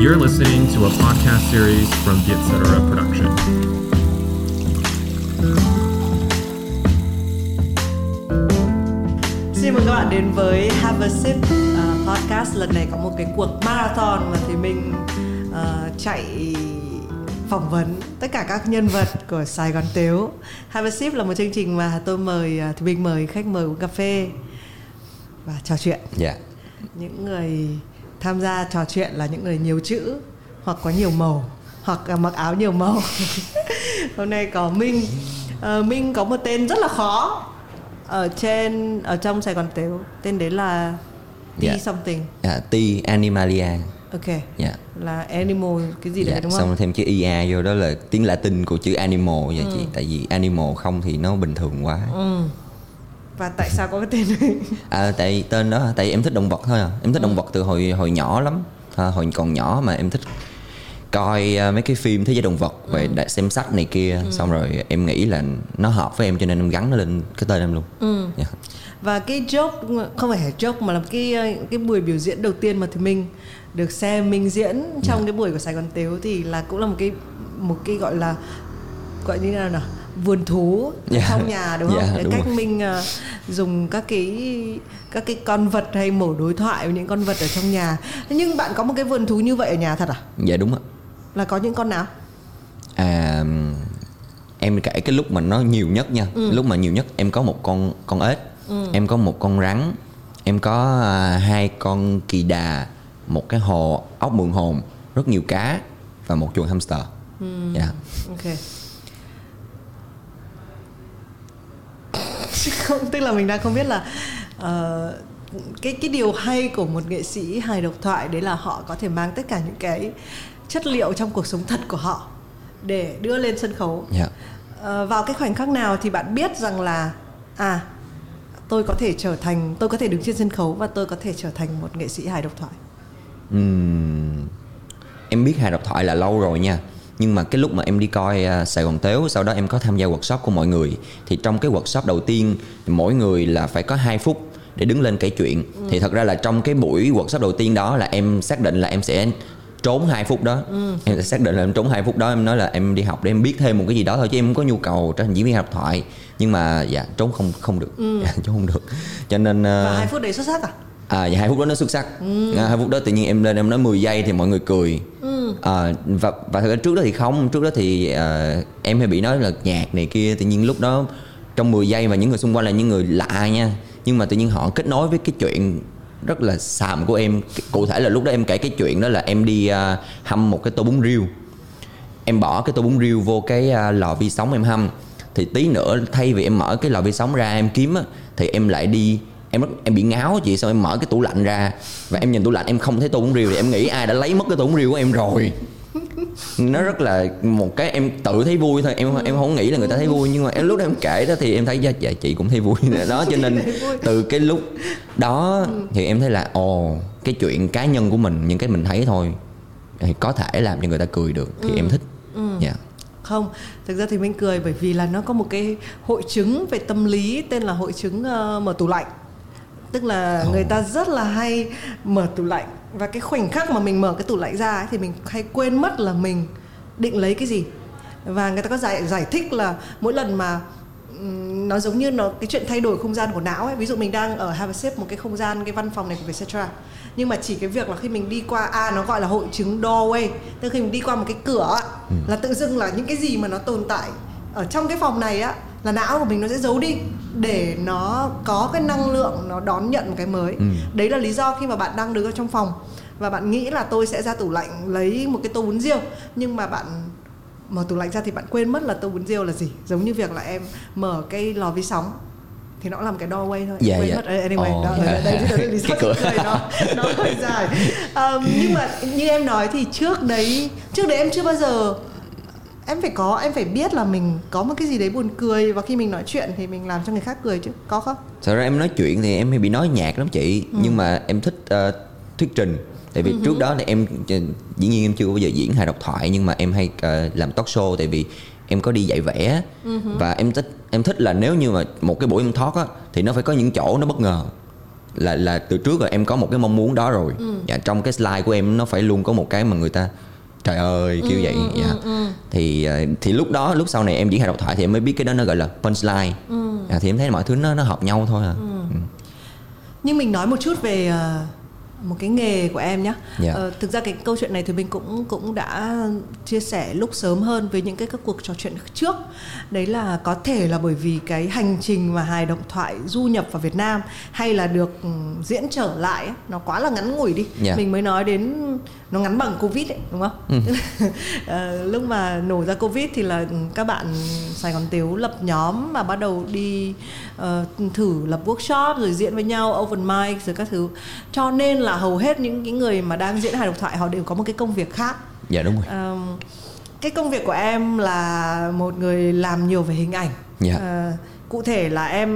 You're listening to a podcast series from the Etc. Production. Xin mời các bạn đến với Have a Sip uh, podcast. Lần này có một cái cuộc marathon mà thì mình uh, chạy phỏng vấn tất cả các nhân vật của Sài Gòn Tiếu. Have a Sip là một chương trình mà tôi mời uh, thì mình mời khách mời uống cà phê và trò chuyện. Dạ. Những người tham gia trò chuyện là những người nhiều chữ hoặc có nhiều màu hoặc là mặc áo nhiều màu. Hôm nay có Minh. Uh, Minh có một tên rất là khó ở trên ở trong Sài Gòn Tếu tên đấy là T Dạ. something Dạ, T Animalia. ok Dạ. là animal cái gì đấy Dạ, đúng xong không rồi thêm chữ IA vô đó là tiếng Latin của chữ animal vậy Ừ. chị. Tại vì animal không thì nó bình thường quá. Và tại sao có cái tên này À, tại tên đó tại em thích động vật thôi à. Em Ừ. thích động vật từ hồi hồi nhỏ lắm. À, hồi còn nhỏ mà em thích coi à, mấy cái phim thế giới động vật về Ừ. xem sách này kia xong rồi em nghĩ là nó hợp với em cho nên em gắn nó lên cái tên em luôn. Ừ. Dạ. và cái joke không phải là joke mà là cái ờ, cái buổi biểu diễn đầu tiên mà thì mình được xem Minh diễn trong Dạ. cái buổi của Sài Gòn Tếu thì là cũng là một cái một cái gọi là gọi như nào nào vườn thú ở Dạ. trong nhà đúng không? Dạ, cái đúng cách rồi. mình ờ, dùng các cái các cái con vật hay mổ đối thoại với những con vật ở trong nhà. Thế Nhưng bạn có một cái vườn thú như vậy ở nhà thật à? Dạ đúng ạ. Là có những con nào? À, em kể cái lúc mà nó nhiều nhất nha Ừ. lúc mà nhiều nhất em có một con con ếch em có một con rắn em có à, hai con kỳ đà một cái hồ ốc mượn hồn rất nhiều cá và một chuồng hamster Ừ. dạ Ok. không tức là mình đang không biết là ờ, cái cái điều hay của một nghệ sĩ hài độc thoại đấy là họ có thể mang tất cả những cái chất liệu trong cuộc sống thật của họ để đưa lên sân khấu. dạ Ờ, vào cái khoảnh khắc nào thì bạn biết rằng là à tôi có thể trở thành tôi có thể đứng trên sân khấu và tôi có thể trở thành một nghệ sĩ hài độc thoại. Ừm, em biết hài độc thoại là lâu rồi nha nhưng mà cái lúc mà em đi coi à, Sài Gòn Tếu sau đó em có tham gia workshop của mọi người thì trong cái workshop đầu tiên mỗi người là phải có 2 phút để đứng lên kể chuyện. Thì thật ra là trong cái buổi workshop đầu tiên đó là em xác định là em sẽ trốn 2 phút đó. Em sẽ xác định là em trốn 2 phút đó em nói là em đi học để em biết thêm một cái gì đó thôi chứ em không có nhu cầu trở thành diễn viên độc thoại. Nhưng mà dạ trốn không không được. Dạ, trốn không được. Cho nên Và hai phút đấy xuất sắc à? À, và hai phút đó nó xuất sắc. À, hai phút đó tự nhiên em lên em nói 10 giây thì mọi người cười à, và và thật ra trước đó thì không. Trước đó thì à, em hay bị nói là nhạc này kia tự nhiên lúc đó trong 10 giây và những người xung quanh là những người lạ nha. Nhưng mà tự nhiên họ kết nối với cái chuyện rất là xàm của em. Cụ thể là lúc đó em kể cái chuyện đó là em đi uh, hâm một cái tô bún riêu. Em bỏ cái tô bún riêu vô cái uh, lò vi sóng em hâm. Thì tí nữa thay vì em mở cái lò vi sóng ra em kiếm á thì em lại đi em em bị ngáo chị xong em mở cái tủ lạnh ra và em nhìn tủ lạnh em không thấy tô bún riêu thì em nghĩ ai đã lấy mất cái tô bún riêu của em rồi. Nó rất là một cái em tự thấy vui thôi em em không nghĩ là người ta thấy vui nhưng mà em lúc đó em kể đó thì em thấy dạ, dạ chị cũng thấy vui. Đó cho nên từ cái lúc đó thì em thấy là ồ cái chuyện cá nhân của mình những cái mình thấy thôi thì có thể làm cho người ta cười được thì em thích. Dạ. Không, thực ra thì mình cười bởi vì là nó có một cái hội chứng về tâm lý tên là hội chứng ờ, mở tủ lạnh. Tức là người ta rất là hay mở tủ lạnh. Và cái khoảnh khắc mà mình mở cái tủ lạnh ra ấy, thì mình hay quên mất là mình định lấy cái gì. Và người ta có giải giải thích là mỗi lần mà nó giống như nó cái chuyện thay đổi không gian của não ấy. Ví dụ mình đang ở Have a Sip một cái không gian cái văn phòng này của Vietcetera. Nhưng mà chỉ cái việc là khi mình đi qua à nó gọi là hội chứng doorway. Tức là khi mình đi qua một cái cửa á, là tự dưng là những cái gì mà nó tồn tại ở trong cái phòng này á là não của mình nó sẽ giấu đi để nó có cái năng lượng nó đón nhận một cái mới. Đấy là lý do khi mà bạn đang đứng ở trong phòng và bạn nghĩ là tôi sẽ ra tủ lạnh lấy một cái tô bún riêu nhưng mà bạn mở tủ lạnh ra thì bạn quên mất là tô bún riêu là gì. Giống như việc là em mở cái lò vi sóng thì nó làm cái doorway thôi. Dạ, quên dạ. mất. Anyway Ồ, đó dạ. đây đây lý do cửa. nó nó hơi dài. Ờm, nhưng mà như em nói thì trước đấy trước đấy em chưa bao giờ em phải có em phải biết là mình có một cái gì đấy buồn cười và khi mình nói chuyện thì mình làm cho người khác cười chứ có không? Thật ra em nói chuyện thì em hay bị nói nhạc lắm chị nhưng mà em thích ờ, thuyết trình. Tại vì trước đó thì em dĩ nhiên em chưa bao giờ diễn hài độc thoại nhưng mà em hay ờ, làm talk show tại vì em có đi dạy vẽ. Và em thích em thích là nếu như mà một cái buổi em talk á thì nó phải có những chỗ nó bất ngờ. Là là từ trước rồi em có một cái mong muốn đó rồi. Ừ. dạ trong cái slide của em nó phải luôn có một cái mà người ta trời ơi Ừ, kiểu vậy dạ thì ờ, thì lúc đó lúc sau này em diễn hài độc thoại thì em mới biết cái đó nó gọi là punchline Ừ. dạ, thì em thấy mọi thứ nó nó hợp nhau thôi à Nhưng mình nói một chút về ờ, một cái nghề của em nhé. Dạ. Ờ, thực ra cái câu chuyện này thì mình cũng cũng đã chia sẻ lúc sớm hơn với những cái các cuộc trò chuyện trước. Đấy là có thể là bởi vì cái hành trình mà hài động thoại du nhập vào Việt Nam hay là được ừ, diễn trở lại nó quá là ngắn ngủi đi. Dạ. Mình mới nói đến nó ngắn bằng Covid ấy, đúng không? Ừ. Ờ, lúc mà nổ ra Covid thì là các bạn Sài Gòn Tiếu lập nhóm và bắt đầu đi ờ, thử lập workshop rồi diễn với nhau open mic rồi các thứ. Cho nên là hầu hết những cái người mà đang diễn hài độc thoại họ đều có một cái công việc khác. dạ đúng rồi Ờm, cái công việc của em là một người làm nhiều về hình ảnh. Dạ. Ờ, cụ thể là em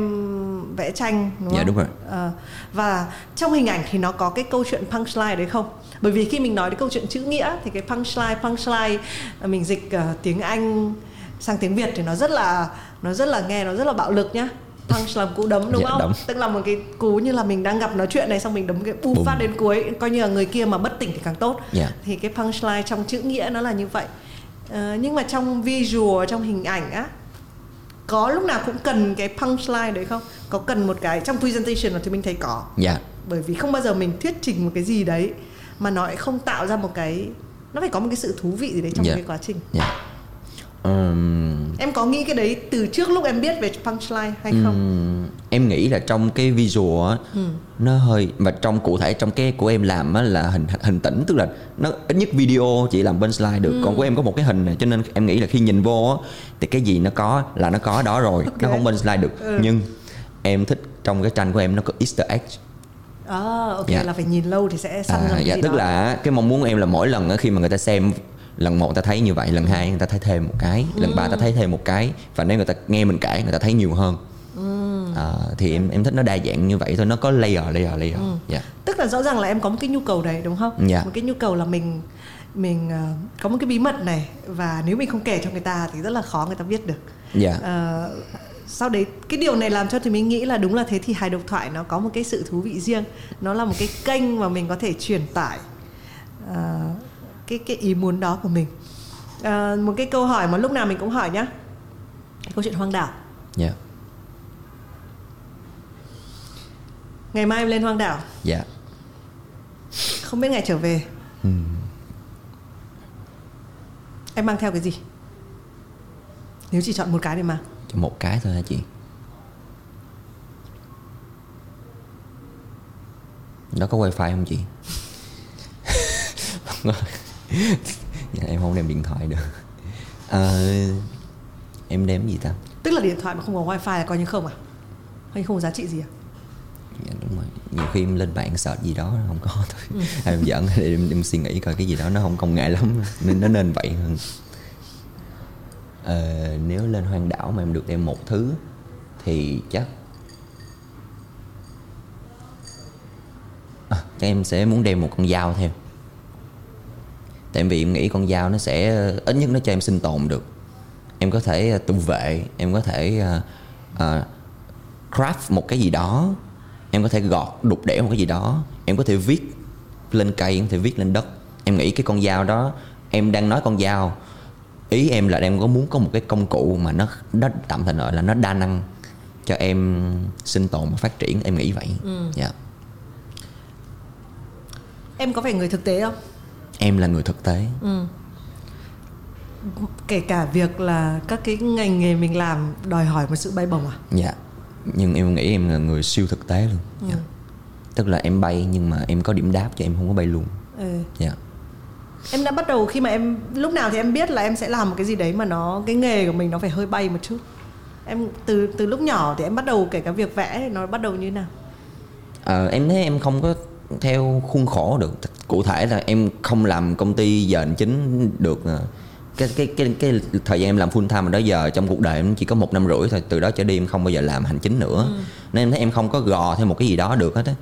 vẽ tranh đúng Dạ, không? đúng rồi. Ờ, và trong hình ảnh thì nó có cái câu chuyện punchline đấy không? Bởi vì khi mình nói đến câu chuyện chữ nghĩa thì cái punchline punchline ờ, mình dịch ờ, tiếng Anh sang tiếng Việt thì nó rất là nó rất là nghe nó rất là bạo lực nhá. Punch là cú đấm đúng Dạ, không? đấm. Tức là một cái cú như là mình đang gặp nói chuyện này xong mình đấm cái bụp Bùm. phát đến cuối coi như là người kia mà bất tỉnh thì càng tốt. Dạ. Thì cái punchline trong chữ nghĩa nó là như vậy. Ờ, nhưng mà trong visual trong hình ảnh á có lúc nào cũng cần cái punchline đấy không? Có cần một cái trong presentation là thì mình thấy có. dạ Bởi vì không bao giờ mình thuyết trình một cái gì đấy mà nó lại không tạo ra một cái nó phải có một cái sự thú vị gì đấy trong Dạ. cái quá trình. dạ Ừm, Em có nghĩ cái đấy từ trước lúc em biết về punchline hay không? Ừm, em nghĩ là trong cái visual á Ừ. nó hơi và trong cụ thể trong cái của em làm á là hình hình tĩnh tức là nó ít nhất video chỉ làm bên slide được Ừ. còn của em có một cái hình này cho nên em nghĩ là khi nhìn vô á thì cái gì nó có là nó có đó rồi Ok. nó không bên slide được Ừ. nhưng em thích trong cái tranh của em nó có Easter egg À, ok Dạ. là phải nhìn lâu thì sẽ săn ra à, cái dạ tức đó. là cái mong muốn của em là mỗi lần khi mà người ta xem lần một người ta thấy như vậy lần hai người ta thấy thêm một cái lần ba Ừ. ta thấy thêm một cái và nếu người ta nghe mình kể người ta thấy nhiều hơn Ừ. à, thì em em thích nó đa dạng như vậy thôi nó có layer layer layer Ừ. dạ Tức là rõ ràng là em có một cái nhu cầu đấy đúng không? Dạ. Một cái nhu cầu là mình mình ờ, có một cái bí mật này và nếu mình không kể cho người ta thì rất là khó người ta biết được. dạ Ờ, sau đấy cái điều này làm cho thì mình nghĩ là đúng là thế thì hài độc thoại nó có một cái sự thú vị riêng nó là một cái kênh mà mình có thể truyền tải ờ, cái cái ý muốn đó của mình. Ờ, một cái câu hỏi mà lúc nào mình cũng hỏi nhá. Câu chuyện hoang đảo. Dạ. Ngày mai em lên hoang đảo. Dạ. Không biết ngày trở về. Em mang theo cái gì? Nếu chỉ chọn một cái để mang. Cho một cái thôi hả chị? Nó có wifi không chị em không đem điện thoại được. Ờ, em đem gì ta? Tức là điện thoại mà không có wifi là coi như không à? Hay không có giá trị gì à? Dạ, đúng rồi. Nhiều khi em lên mạng search gì đó không có thôi. Em giỡn để em, em suy nghĩ coi cái gì đó nó không công nghệ lắm. Nên nó nên vậy hơn. Ờ, nếu lên hoang đảo mà em được đem một thứ thì chắc à, chắc em sẽ muốn đem một con dao theo tại vì em nghĩ con dao nó sẽ ít nhất nó cho em sinh tồn được. Em có thể ờ, tự vệ em có thể ờ, ờ, craft một cái gì đó. Em có thể gọt đục đẽo một cái gì đó. Em có thể viết lên cây em có thể viết lên đất. Em nghĩ cái con dao đó em đang nói con dao ý em là em có muốn có một cái công cụ mà nó nó tạm thời gọi là nó đa năng cho em sinh tồn và phát triển. Em nghĩ vậy. Dạ. Em có phải người thực tế không em là người thực tế. Kể cả việc là các cái ngành nghề mình làm đòi hỏi một sự bay bổng à? Dạ. Nhưng em nghĩ em là người siêu thực tế luôn. Dạ. tức là em bay nhưng mà em có điểm đáp cho em không có bay luôn. Ừ. dạ. Em đã bắt đầu khi mà em lúc nào thì em biết là em sẽ làm một cái gì đấy mà nó cái nghề của mình nó phải hơi bay một chút. Em từ từ lúc nhỏ thì em bắt đầu kể cả việc vẽ thì nó bắt đầu như thế nào? Ờ, em thấy em không có theo khuôn khổ được. Cụ thể là em không làm công ty giờ hành chính được ờ, cái cái cái cái thời gian em làm full time mà đó giờ trong cuộc đời em chỉ có một năm rưỡi thôi từ đó trở đi em không bao giờ làm hành chính nữa. Nên em thấy em không có gò theo một cái gì đó được hết á.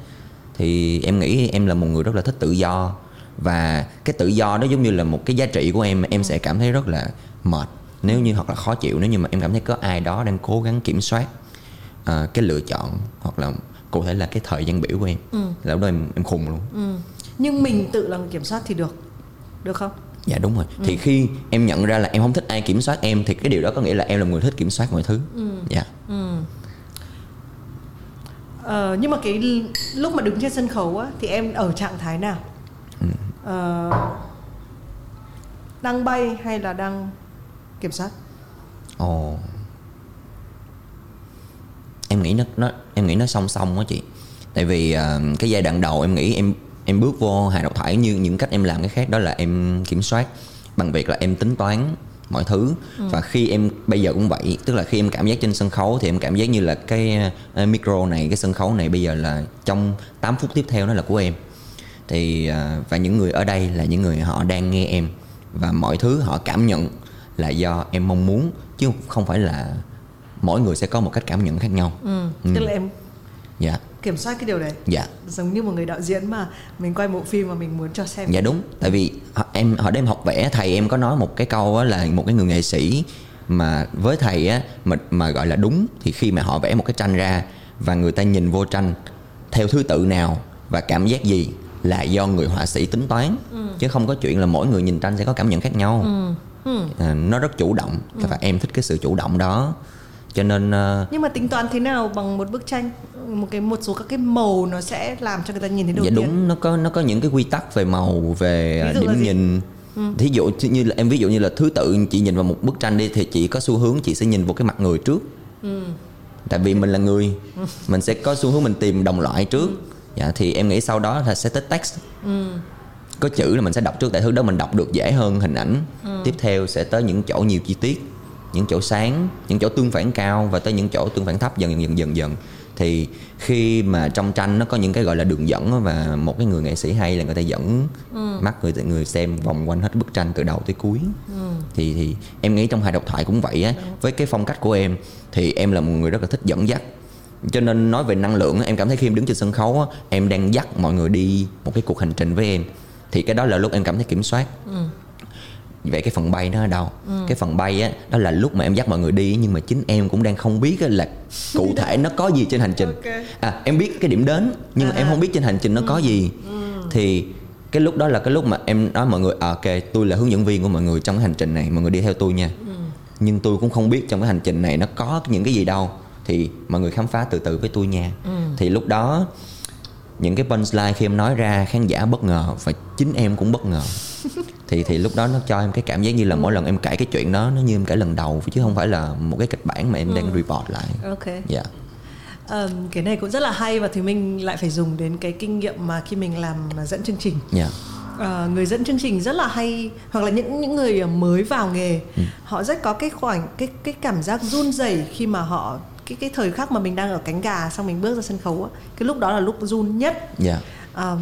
Thì em nghĩ em là một người rất là thích tự do và cái tự do đó giống như là một cái giá trị của em em sẽ cảm thấy rất là mệt. Nếu như hoặc là khó chịu nếu như mà em cảm thấy có ai đó đang cố gắng kiểm soát ờ, cái lựa chọn hoặc là cụ thể là cái thời gian biểu của em. Ừ. là lúc đó em em khùng luôn. Nhưng mình tự là người kiểm soát thì được. Được không? Dạ đúng rồi. Thì khi em nhận ra là em không thích ai kiểm soát em thì cái điều đó có nghĩa là em là người thích kiểm soát mọi thứ. Dạ. Ờ, nhưng mà cái lúc mà đứng trên sân khấu á thì em ở trạng thái nào? Ờ, đang bay hay là đang kiểm soát? Ồ em nghĩ nó nó em nghĩ nó song song á chị. Tại vì ờ, cái giai đoạn đầu em nghĩ em em bước vô hài độc thoại như những cách em làm cái khác đó là em kiểm soát bằng việc là em tính toán mọi thứ. Và khi em bây giờ cũng vậy tức là khi em cảm giác trên sân khấu thì em cảm giác như là cái ờ, micro này cái sân khấu này bây giờ là trong 8 phút tiếp theo nó là của em. Thì ờ, và những người ở đây là những người họ đang nghe em. Và mọi thứ họ cảm nhận là do em mong muốn chứ không phải là mỗi người sẽ có một cách cảm nhận khác nhau. Ừ. tức là em dạ. kiểm soát cái điều đấy. Dạ. Giống như một người đạo diễn mà mình quay bộ phim mà mình muốn cho xem. Dạ đúng tại vì em hồi đó em học vẽ thầy em có nói một cái câu á là một cái người nghệ sĩ mà với thầy á mà mà gọi là đúng thì khi mà họ vẽ một cái tranh ra và người ta nhìn vô tranh theo thứ tự nào và cảm giác gì là do người họa sĩ tính toán. Chứ không có chuyện là mỗi người nhìn tranh sẽ có cảm nhận khác nhau. À, nó rất chủ động. Và em thích cái sự chủ động đó cho nên ờ, nhưng mà tính toán thế nào bằng một bức tranh? Một cái một số các cái màu nó sẽ làm cho người ta nhìn thấy đầu dạ tiên. Đúng nó có nó có những cái quy tắc về màu về là điểm nhìn. Thí dụ như là em ví dụ như là thứ tự chị nhìn vào một bức tranh đi thì chị có xu hướng chị sẽ nhìn vào cái mặt người trước. Tại vì mình là người mình sẽ có xu hướng mình tìm đồng loại trước. Dạ thì em nghĩ sau đó là sẽ tới text. Có chữ là mình sẽ đọc trước tại thứ đó mình đọc được dễ hơn hình ảnh. Tiếp theo sẽ tới những chỗ nhiều chi tiết những chỗ sáng những chỗ tương phản cao và tới những chỗ tương phản thấp dần dần dần dần. Dần thì khi mà trong tranh nó có những cái gọi là đường dẫn và một cái người nghệ sĩ hay là người ta dẫn mắt người người xem vòng quanh hết bức tranh từ đầu tới cuối. Thì thì em nghĩ trong hài độc thoại cũng vậy á. Với cái phong cách của em thì em là một người rất là thích dẫn dắt. Cho nên nói về năng lượng em cảm thấy khi em đứng trên sân khấu em đang dắt mọi người đi một cái cuộc hành trình với em. Thì cái đó là lúc em cảm thấy kiểm soát vậy cái phần bay nó ở đâu? Cái phần bay á đó là lúc mà em dắt mọi người đi nhưng mà chính em cũng đang không biết á là cụ thể nó có gì trên hành trình. Ok. à em biết cái điểm đến nhưng mà em không biết trên hành trình nó có gì. Thì cái lúc đó là cái lúc mà em nói mọi người à, ok tôi là hướng dẫn viên của mọi người trong cái hành trình này mọi người đi theo tôi nha. Nhưng tôi cũng không biết trong cái hành trình này nó có những cái gì đâu. Thì mọi người khám phá từ từ với tôi nha. Thì lúc đó những cái punchline khi em nói ra khán giả bất ngờ và chính em cũng bất ngờ thì thì lúc đó nó cho em cái cảm giác như là mỗi lần em kể cái chuyện đó nó như em kể lần đầu chứ không phải là một cái kịch bản mà em đang report lại. Ok. Dạ. Ờm, cái này cũng rất là hay và thì mình lại phải dùng đến cái kinh nghiệm mà khi mình làm dẫn chương trình. Dạ. Ờ, người dẫn chương trình rất là hay hoặc là những những người mới vào nghề họ rất có cái khoảnh cái cái cảm giác run rẩy khi mà họ cái cái thời khắc mà mình đang ở cánh gà xong mình bước ra sân khấu á, cái lúc đó là lúc run nhất. Dạ. Ờm,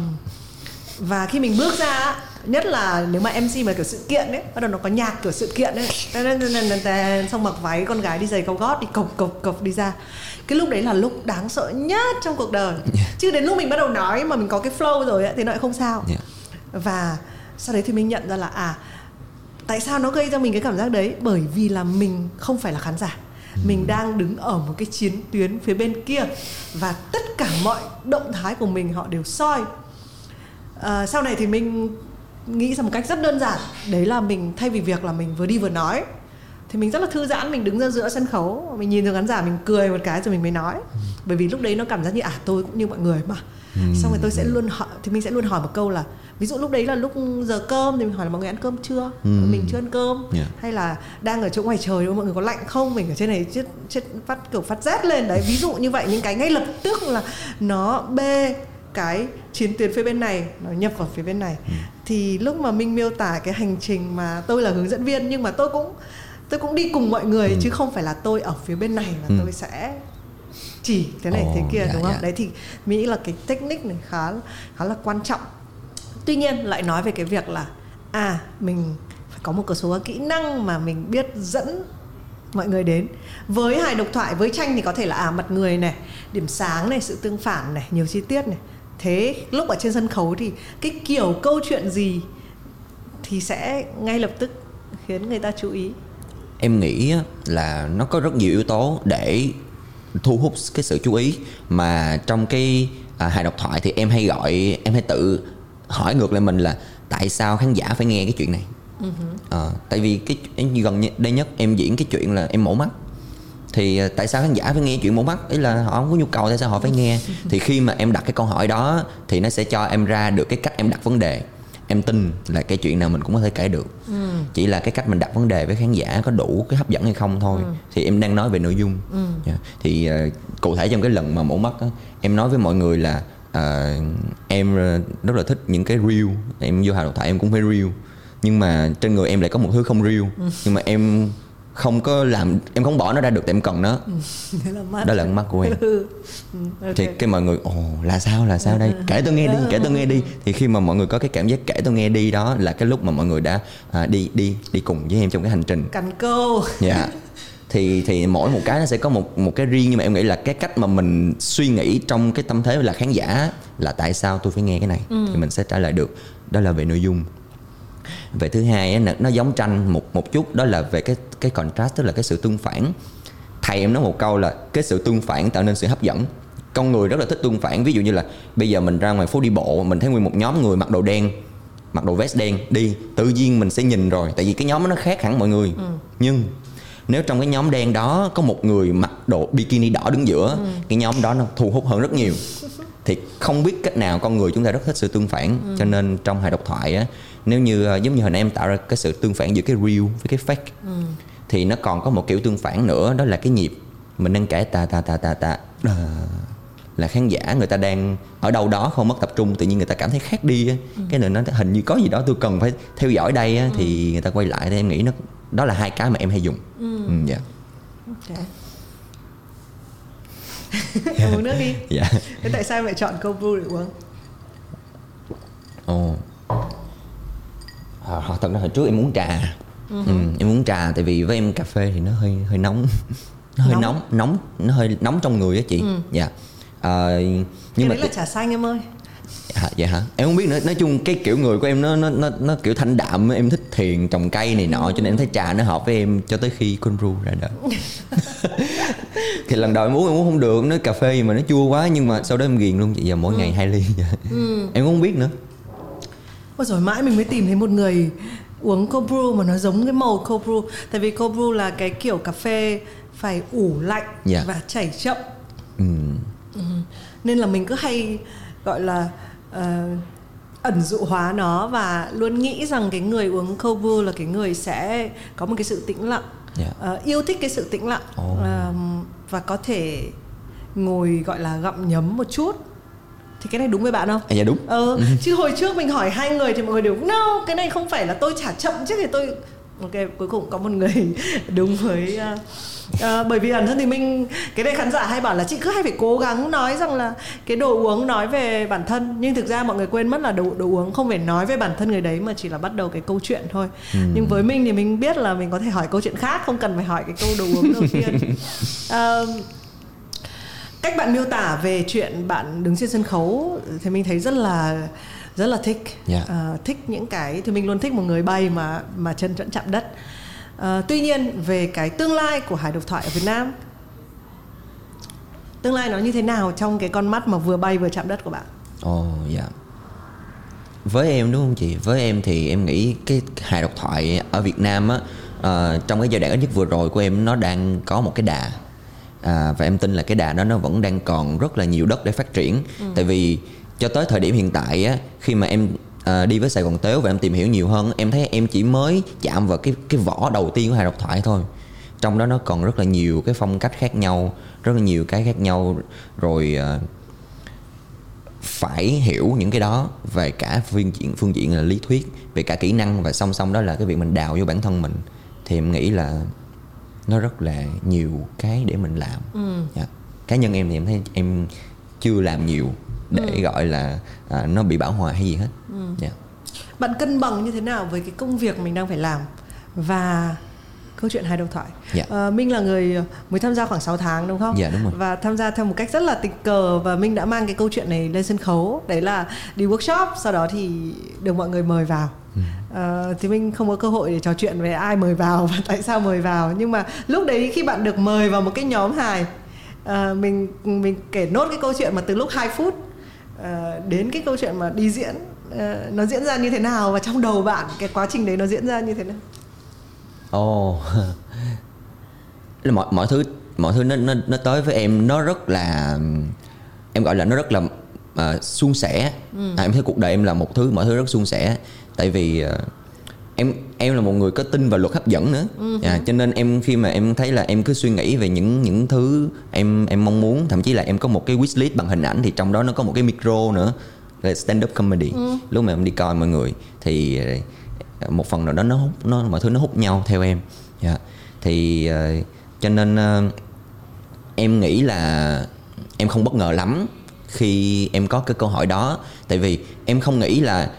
và khi mình bước ra á, nhất là nếu mà MC mà kiểu sự kiện ấy bắt đầu nó có nhạc kiểu sự kiện ấy. Xong mặc váy con gái đi giày cao gót đi cộc cộc cộc đi ra. Cái lúc đấy là lúc đáng sợ nhất trong cuộc đời. Chứ đến lúc mình bắt đầu nói mà mình có cái flow rồi ấy, thì nó lại không sao. Và sau đấy thì mình nhận ra là à tại sao nó gây ra mình cái cảm giác đấy? Bởi vì là mình không phải là khán giả. Mình đang đứng ở một cái chiến tuyến phía bên kia và tất cả mọi động thái của mình họ đều soi. À, sau này thì mình nghĩ ra một cách rất đơn giản. Đấy là mình thay vì việc là mình vừa đi vừa nói thì mình rất là thư giãn mình đứng ra giữa sân khấu mình nhìn được khán giả mình cười một cái rồi mình mới nói. Bởi vì lúc đấy nó cảm giác như à tôi cũng như mọi người mà. Xong rồi tôi sẽ luôn hỏi thì mình sẽ luôn hỏi một câu là ví dụ lúc đấy là lúc giờ cơm thì mình hỏi là mọi người ăn cơm chưa? Mình chưa ăn cơm. Yeah. hay là đang ở chỗ ngoài trời mọi người có lạnh không? Mình ở trên này chết chết phát kiểu phát rét lên. Đấy ví dụ như vậy những cái ngay lập tức là nó bê cái chiến tuyến phía bên này nó nhập vào phía bên này thì lúc mà mình miêu tả cái hành trình mà tôi là hướng dẫn viên nhưng mà tôi cũng tôi cũng đi cùng mọi người chứ không phải là tôi ở phía bên này và tôi sẽ chỉ thế này Ồ, thế kia dạ, đúng không? dạ. đấy thì nghĩ là cái technique này khá khá là quan trọng. Tuy nhiên lại nói về cái việc là à mình phải có một số kỹ năng mà mình biết dẫn mọi người đến. Với hài độc thoại với tranh thì có thể là à mặt người này điểm sáng này sự tương phản này nhiều chi tiết này thế lúc ở trên sân khấu thì cái kiểu câu chuyện gì thì sẽ ngay lập tức khiến người ta chú ý. Em nghĩ là nó có rất nhiều yếu tố để thu hút cái sự chú ý. Mà trong cái à, hài độc thoại thì em hay gọi em hay tự hỏi ngược lại mình là tại sao khán giả phải nghe cái chuyện này? À, tại vì cái gần đây nhất em diễn cái chuyện là em mổ mắt thì à, tại sao khán giả phải nghe chuyện mổ mắt ý là họ không có nhu cầu tại sao họ phải nghe thì khi mà em đặt cái câu hỏi đó thì nó sẽ cho em ra được cái cách em đặt vấn đề em tin là cái chuyện nào mình cũng có thể kể được ừ. chỉ là cái cách mình đặt vấn đề với khán giả có đủ cái hấp dẫn hay không thôi ừ. thì em đang nói về nội dung ừ. yeah. Dạ. thì uh, cụ thể trong cái lần mà mổ mắt á, em nói với mọi người là uh, em rất là thích những cái real em vô hà độc thoại em cũng phải real nhưng mà trên người em lại có một thứ không real ừ. nhưng mà em không có làm em không bỏ nó ra được tại em cần nó. Ừ, là đó là mắt của em. Ừ, okay. thì cái mọi người ồ là sao là sao đây? Kể tôi nghe đi kể tôi nghe đi. Thì khi mà mọi người có cái cảm giác kể tôi nghe đi đó là cái lúc mà mọi người đã à, đi đi đi cùng với em trong cái hành trình. Cành câu dạ. Thì thì mỗi một cái nó sẽ có một một cái riêng nhưng mà em nghĩ là cái cách mà mình suy nghĩ trong cái tâm thế là khán giả là tại sao tôi phải nghe cái này ừ. thì mình sẽ trả lời được. Đó là về nội dung về thứ hai nó giống tranh một một chút đó là về cái cái contrast tức là cái sự tương phản thầy em nói một câu là cái sự tương phản tạo nên sự hấp dẫn con người rất là thích tương phản ví dụ như là bây giờ mình ra ngoài phố đi bộ mình thấy nguyên một nhóm người mặc đồ đen mặc đồ vest đen đi tự nhiên mình sẽ nhìn rồi tại vì cái nhóm nó khác hẳn mọi người ừ. nhưng nếu trong cái nhóm đen đó có một người mặc đồ bikini đỏ đứng giữa ừ. cái nhóm đó nó thu hút hơn rất nhiều thì không biết cách nào con người chúng ta rất thích sự tương phản ừ. cho nên trong hài độc thoại á nếu như ờ, giống như hồi nãy em tạo ra cái sự tương phản giữa cái real với cái fake ừ. thì nó còn có một kiểu tương phản nữa đó là cái nhịp mình đang kể ta ta ta ta ta à, là khán giả người ta đang ở đâu đó không mất tập trung tự nhiên người ta cảm thấy khác đi ừ. cái này nó hình như có gì đó tôi cần phải theo dõi đây á, ừ. thì người ta quay lại thì em nghĩ nó đó là hai cái mà em hay dùng ừ. Ừ, yeah. okay. yeah. uống nước đi dạ thế tại sao mẹ chọn cold brew để uống ồ à, thật ra hồi trước em uống trà. Uh-huh. ừ, em uống trà tại vì với em cà phê thì nó hơi hơi nóng. Nó hơi nóng. nóng, nóng nó hơi nóng trong người á chị. Ừ. dạ. À, nhưng mà đấy là trà xanh em ơi. À, dạ hả? Em không biết nữa. Nói chung cái kiểu người của em nó nó nó, nó kiểu thanh đạm em thích thiền trồng cây này nọ cho nên em thấy trà nó hợp với em cho tới khi con ru ra đời. Thì lần đầu em uống em uống không được. Nó cà phê mà nó chua quá nhưng mà sau đó em ghiền luôn. Chị giờ mỗi ừ. ngày hai ly. Ừ. em cũng không biết nữa Ôi rồi mãi mình mới tìm thấy một người uống cold brew mà nó giống cái màu cold brew tại vì cold brew là cái kiểu cà phê phải ủ lạnh yeah. Dạ. và chảy chậm ừ. Ừ. nên là mình cứ hay gọi là uh, ẩn dụ hóa nó và luôn nghĩ rằng cái người uống cold brew là cái người sẽ có một cái sự tĩnh lặng yeah. Dạ. uh, yêu thích cái sự tĩnh lặng oh. uh, và có thể ngồi gọi là gặm nhấm một chút thì cái này đúng với bạn không? À, dạ đúng. Ờ, ừ. chứ hồi trước mình hỏi hai người thì mọi người đều no, cái này không phải là tôi trả chậm chứ thì tôi ok cuối cùng có một người đúng với uh, uh, bởi vì ẩn thân thì mình cái này khán giả hay bảo là chị cứ hay phải cố gắng nói rằng là cái đồ uống nói về bản thân nhưng thực ra mọi người quên mất là đồ đồ uống không phải nói về bản thân người đấy mà chỉ là bắt đầu cái câu chuyện thôi ừ. nhưng với mình thì mình biết là mình có thể hỏi câu chuyện khác không cần phải hỏi cái câu đồ uống đầu tiên uh, cách bạn miêu tả về chuyện bạn đứng trên sân khấu thì mình thấy rất là rất là thích yeah. Dạ. uh, thích những cái thì mình luôn thích một người bay mà mà chân vẫn chạm đất uh, tuy nhiên về cái tương lai của hải độc thoại ở Việt Nam tương lai nó như thế nào trong cái con mắt mà vừa bay vừa chạm đất của bạn ồ oh, dạ yeah. với em đúng không chị với em thì em nghĩ cái hài độc thoại ở Việt Nam á uh, trong cái giai đoạn ít nhất vừa rồi của em nó đang có một cái đà à, và em tin là cái đà đó nó vẫn đang còn rất là nhiều đất để phát triển. Ừ. tại vì cho tới thời điểm hiện tại á khi mà em à, đi với Sài Gòn Tếu và em tìm hiểu nhiều hơn em thấy em chỉ mới chạm vào cái cái vỏ đầu tiên của hài độc thoại thôi. Trong đó nó còn rất là nhiều cái phong cách khác nhau rất là nhiều cái khác nhau rồi à, phải hiểu những cái đó về cả phương diện phương diện là lý thuyết về cả kỹ năng và song song đó là cái việc mình đào vô bản thân mình. Thì em nghĩ là nó rất là nhiều cái để mình làm ừ. dạ. cá nhân em thì em thấy em chưa làm nhiều để ừ. gọi là à, nó bị bão hòa hay gì hết ừ. dạ. bạn cân bằng như thế nào với cái công việc mình đang phải làm và câu chuyện hai đầu thoại dạ. à, Minh là người mới tham gia khoảng 6 tháng đúng không? Dạ đúng rồi. Và tham gia theo một cách rất là tình cờ và Minh đã mang cái câu chuyện này lên sân khấu đấy là đi workshop sau đó thì được mọi người mời vào à, thì mình không có cơ hội để trò chuyện về ai mời vào và tại sao mời vào nhưng mà lúc đấy khi bạn được mời vào một cái nhóm hài à, mình mình kể nốt cái câu chuyện mà từ lúc 2 phút à, đến cái câu chuyện mà đi diễn à, nó diễn ra như thế nào và trong đầu bạn cái quá trình đấy nó diễn ra như thế nào ồ oh. mọi mọi thứ mọi thứ nó nó nó tới với em nó rất là em gọi là nó rất là uh, suôn sẻ ừ. à, em thấy cuộc đời em là một thứ mọi thứ rất suôn sẻ tại vì uh, em em là một người có tin vào luật hấp dẫn nữa uh-huh. à, cho nên em khi mà em thấy là em cứ suy nghĩ về những những thứ em em mong muốn thậm chí là em có một cái wish list bằng hình ảnh thì trong đó nó có một cái micro nữa là stand up comedy uh-huh. lúc mà em đi coi mọi người thì một phần nào đó nó hút nó mọi thứ nó hút nhau theo em yeah. Dạ. thì uh, cho nên uh, em nghĩ là em không bất ngờ lắm khi em có cái câu hỏi đó. Tại vì em không nghĩ là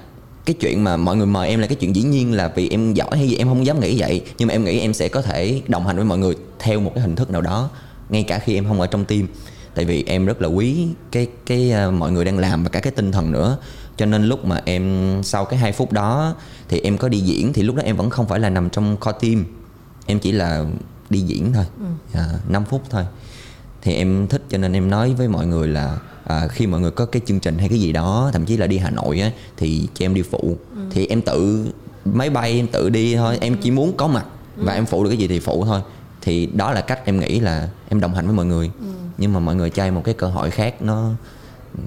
cái chuyện mà mọi người mời em là cái chuyện dĩ nhiên là vì em giỏi hay gì em không dám nghĩ vậy. Nhưng mà em nghĩ em sẽ có thể đồng hành với mọi người theo một cái hình thức nào đó ngay cả khi em không ở trong team. Tại vì em rất là quý cái cái uh, mọi người đang làm và cả cái tinh thần nữa. Cho nên lúc mà em sau cái hai phút đó thì em có đi diễn thì lúc đó em vẫn không phải là nằm trong core team. Em chỉ là đi diễn thôi. Ừ. à, 5 phút thôi. Thì em thích cho nên em nói với mọi người là à, khi mọi người có cái chương trình hay cái gì đó thậm chí là đi Hà Nội á thì cho em đi phụ ừ. thì em tự máy bay em tự đi thôi em chỉ muốn có mặt ừ. và em phụ được cái gì thì phụ thôi thì đó là cách em nghĩ là em đồng hành với mọi người ừ. nhưng mà mọi người cho em một cái cơ hội khác nó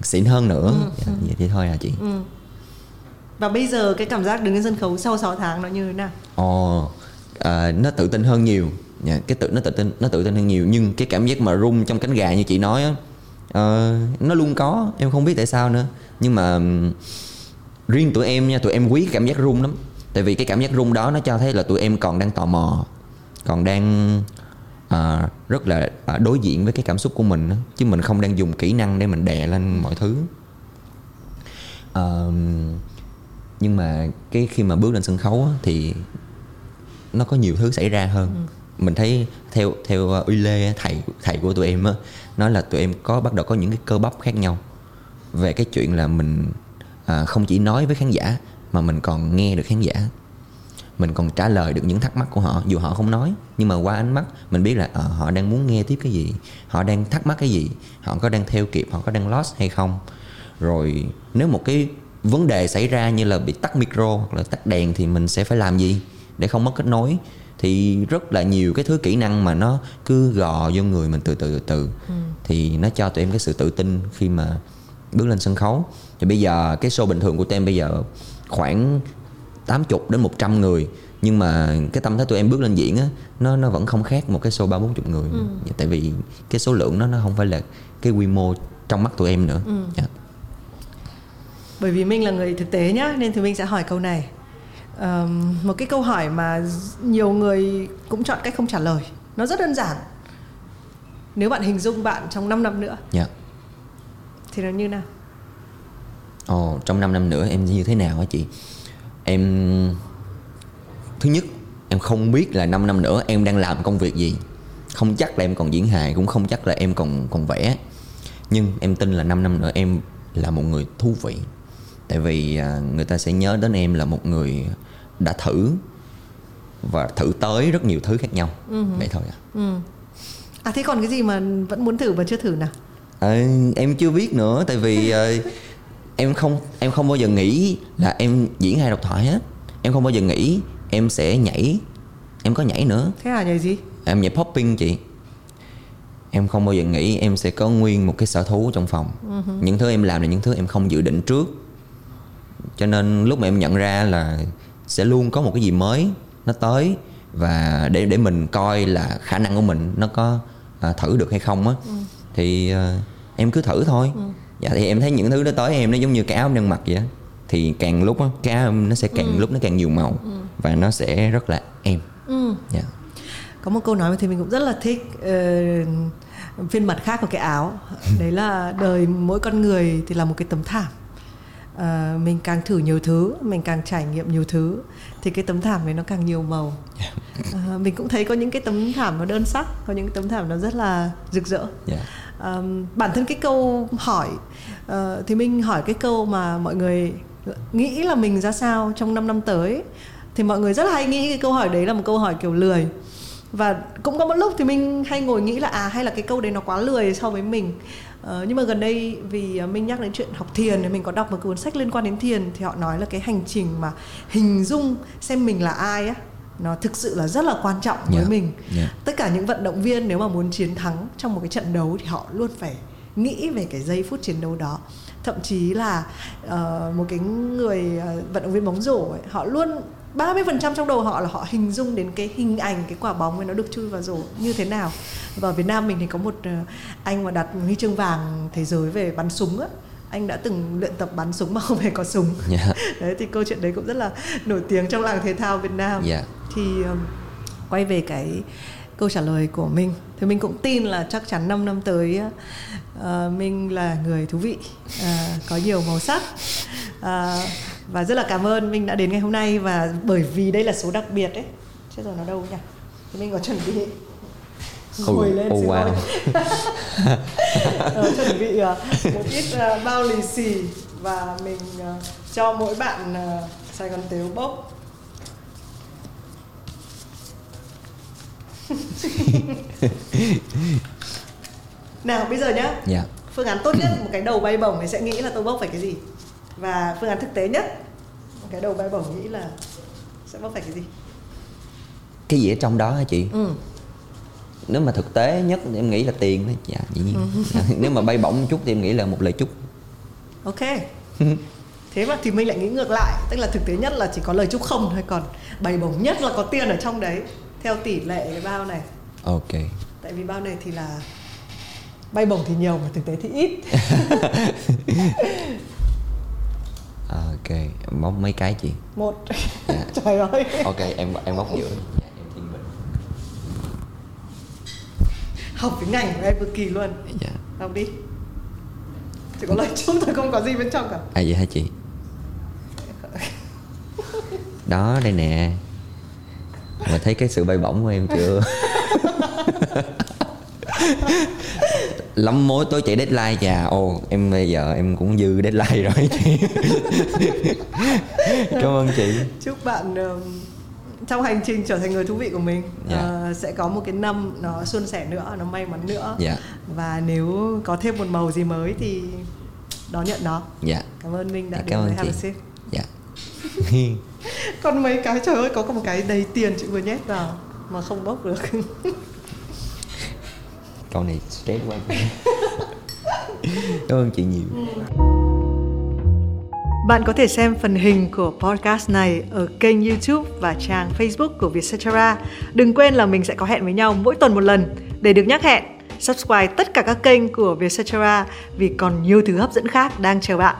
xịn hơn nữa ừ. dạ, vậy thì thôi à chị ừ. và bây giờ cái cảm giác đứng trên sân khấu sau 6 tháng nó như thế nào ồ à, nó tự tin hơn nhiều dạ, cái tự nó tự tin nó tự tin hơn nhiều nhưng cái cảm giác mà rung trong cánh gà như chị nói á uh, nó luôn có em không biết tại sao nữa. Nhưng mà riêng tụi em nha tụi em quý cảm giác rung lắm. Tại vì cái cảm giác rung đó nó cho thấy là tụi em còn đang tò mò còn đang uh, rất là uh, đối diện với cái cảm xúc của mình đó. chứ mình không đang dùng kỹ năng để mình đè lên mọi thứ. Uh, nhưng mà cái khi mà bước lên sân khấu á, thì nó có nhiều thứ xảy ra hơn. Ừ mình thấy theo theo ờ, uy lê thầy thầy của tụi em á nói là tụi em có bắt đầu có những cái cơ bắp khác nhau. Về cái chuyện là mình à, không chỉ nói với khán giả mà mình còn nghe được khán giả. Mình còn trả lời được những thắc mắc của họ dù họ không nói nhưng mà qua ánh mắt mình biết là à, họ đang muốn nghe tiếp cái gì họ đang thắc mắc cái gì họ có đang theo kịp họ có đang lost hay không. Rồi nếu một cái vấn đề xảy ra như là bị tắt micro hoặc là tắt đèn thì mình sẽ phải làm gì để không mất kết nối? Thì rất là nhiều cái thứ kỹ năng mà nó cứ gò vô người mình từ từ từ từ ừ. thì nó cho tụi em cái sự tự tin khi mà bước lên sân khấu thì bây giờ cái show bình thường của tụi em bây giờ khoảng 80 đến 100 người nhưng mà cái tâm thế tụi em bước lên diễn á nó nó vẫn không khác một cái show ba bốn chục người ừ. tại vì cái số lượng nó nó không phải là cái quy mô trong mắt tụi em nữa ừ. yeah. Dạ. bởi vì mình là người thực tế nhá nên thì mình sẽ hỏi câu này um, một cái câu hỏi mà nhiều người cũng chọn cách không trả lời. Nó rất đơn giản. Nếu bạn hình dung bạn trong 5 năm nữa yeah. Dạ. thì nó như nào? Ồ trong 5 năm nữa em như thế nào hả chị? Em thứ nhất em không biết là 5 năm nữa em đang làm công việc gì. Không chắc là em còn diễn hài cũng không chắc là em còn còn vẽ. Nhưng em tin là 5 năm nữa em là một người thú vị. Tại vì à, người ta sẽ nhớ đến em là một người đã thử và thử tới rất nhiều thứ khác nhau. Uh-huh. vậy thôi à. Uh. à thế còn cái gì mà vẫn muốn thử và chưa thử nào? À, em chưa biết nữa tại vì uh, em không em không bao giờ nghĩ là em diễn hay độc thoại hết. Em không bao giờ nghĩ em sẽ nhảy. Em có nhảy nữa. Thế là nhảy gì? Em nhảy popping chị. Em không bao giờ nghĩ em sẽ có nguyên một cái sở thú trong phòng. Uh-huh. những thứ em làm là những thứ em không dự định trước. Cho nên lúc mà em nhận ra là sẽ luôn có một cái gì mới nó tới và để để mình coi là khả năng của mình nó có à, thử được hay không á ừ. thì à, em cứ thử thôi ừ. dạ thì em thấy những thứ đó tới em nó giống như cái áo em đang mặc vậy thì càng lúc á cái áo nó sẽ càng ừ. lúc nó càng nhiều màu ừ. và nó sẽ rất là em ừ. dạ. có một câu nói thì mình cũng rất là thích uh, phiên mặt khác của cái áo đấy là đời mỗi con người thì là một cái tấm thảm uh, mình càng thử nhiều thứ mình càng trải nghiệm nhiều thứ thì cái tấm thảm này nó càng nhiều màu. Uh, mình cũng thấy có những cái tấm thảm nó đơn sắc có những tấm thảm nó rất là rực rỡ. Yeah. um, bản thân cái câu hỏi uh, thì mình hỏi cái câu mà mọi người nghĩ là mình ra sao trong 5 năm tới thì mọi người rất hay nghĩ cái câu hỏi đấy là một câu hỏi kiểu lười. Và cũng có một lúc thì mình hay ngồi nghĩ là à hay là cái câu đấy nó quá lười so với mình Ờ, nhưng mà gần đây vì ờ, mình nhắc đến chuyện học thiền thì mình có đọc một cuốn sách liên quan đến thiền thì họ nói là cái hành trình mà hình dung xem mình là ai á nó thực sự là rất là quan trọng với Yeah. mình Yeah. tất cả những vận động viên nếu mà muốn chiến thắng trong một cái trận đấu thì họ luôn phải nghĩ về cái giây phút chiến đấu đó thậm chí là ờ, một cái người ờ, vận động viên bóng rổ ấy, họ luôn 30% trong đầu họ là họ hình dung đến cái hình ảnh cái quả bóng ấy nó được chui vào rổ như thế nào và ở Việt Nam mình thì có một ờ, anh mà đạt huy chương vàng thế giới về bắn súng á anh đã từng luyện tập bắn súng mà không hề có súng Dạ. đấy thì câu chuyện đấy cũng rất là nổi tiếng trong làng thể thao Việt Nam Dạ. thì um, quay về cái câu trả lời của mình thì mình cũng tin là chắc chắn 5 năm tới uh, mình là người thú vị uh, có nhiều màu sắc uh, và rất là cảm ơn mình đã đến ngày hôm nay và bởi vì đây là số đặc biệt ấy. Chết rồi nó đâu nhỉ? Thì mình có chuẩn bị ngồi lên oh, xin wow. Ờ, chuẩn bị ờ, một ít ờ, bao lì xì và mình ờ, cho mỗi bạn Sài Gòn Tếu bốc. Nào bây giờ nhá. Dạ. phương án tốt nhất một cái đầu bay bổng thì sẽ nghĩ là tôi bốc phải cái gì và phương án thực tế nhất cái đầu bay bổng nghĩ là sẽ bốc phải cái gì Cái gì ở trong đó hả chị? ừ. Nếu mà thực tế nhất thì em nghĩ là tiền thôi. Dạ, dĩ nhiên. Dạ. Nếu mà bay bổng một chút thì em nghĩ là một lời chúc. ok thế mà thì mình lại nghĩ ngược lại tức là thực tế nhất là chỉ có lời chúc không thôi còn bay bổng nhất là có tiền ở trong đấy theo tỷ lệ cái bao này Ok. tại vì bao này thì là bay bổng thì nhiều mà thực tế thì ít Ok, bóc mấy cái chị. một Dạ. trời ơi Ok, em em bóc giữa. Dạ, em thiên bình. học cái ngành của em cực kỳ luôn Dạ. học đi chỉ có lời chúc thôi không có gì bên trong cả À vậy hả chị? Đó, đây nè. Mà thấy cái sự bay bổng của em chưa? Lắm mối tối chạy deadline chà. Ồ em bây giờ em cũng dư deadline rồi. Chị Cảm ơn chị. Chúc bạn um, trong hành trình trở thành người thú vị của mình Dạ. ờ, sẽ có một cái năm nó suôn sẻ nữa nó may mắn nữa. Dạ. và nếu có thêm một màu gì mới thì đón nhận nó. Dạ. Cảm ơn minh đã Dạ, đến với ơn Have a chị. sip Dạ. Còn mấy cái trời ơi có một cái đầy tiền chị vừa nhét vào mà không bốc được Câu này stress quá Cảm ơn chị nhiều Bạn có thể xem phần hình của podcast này ở kênh YouTube và trang Facebook của Vietcetera. Đừng quên là mình sẽ có hẹn với nhau mỗi tuần một lần. Để được nhắc hẹn, subscribe tất cả các kênh của Vietcetera vì còn nhiều thứ hấp dẫn khác đang chờ bạn.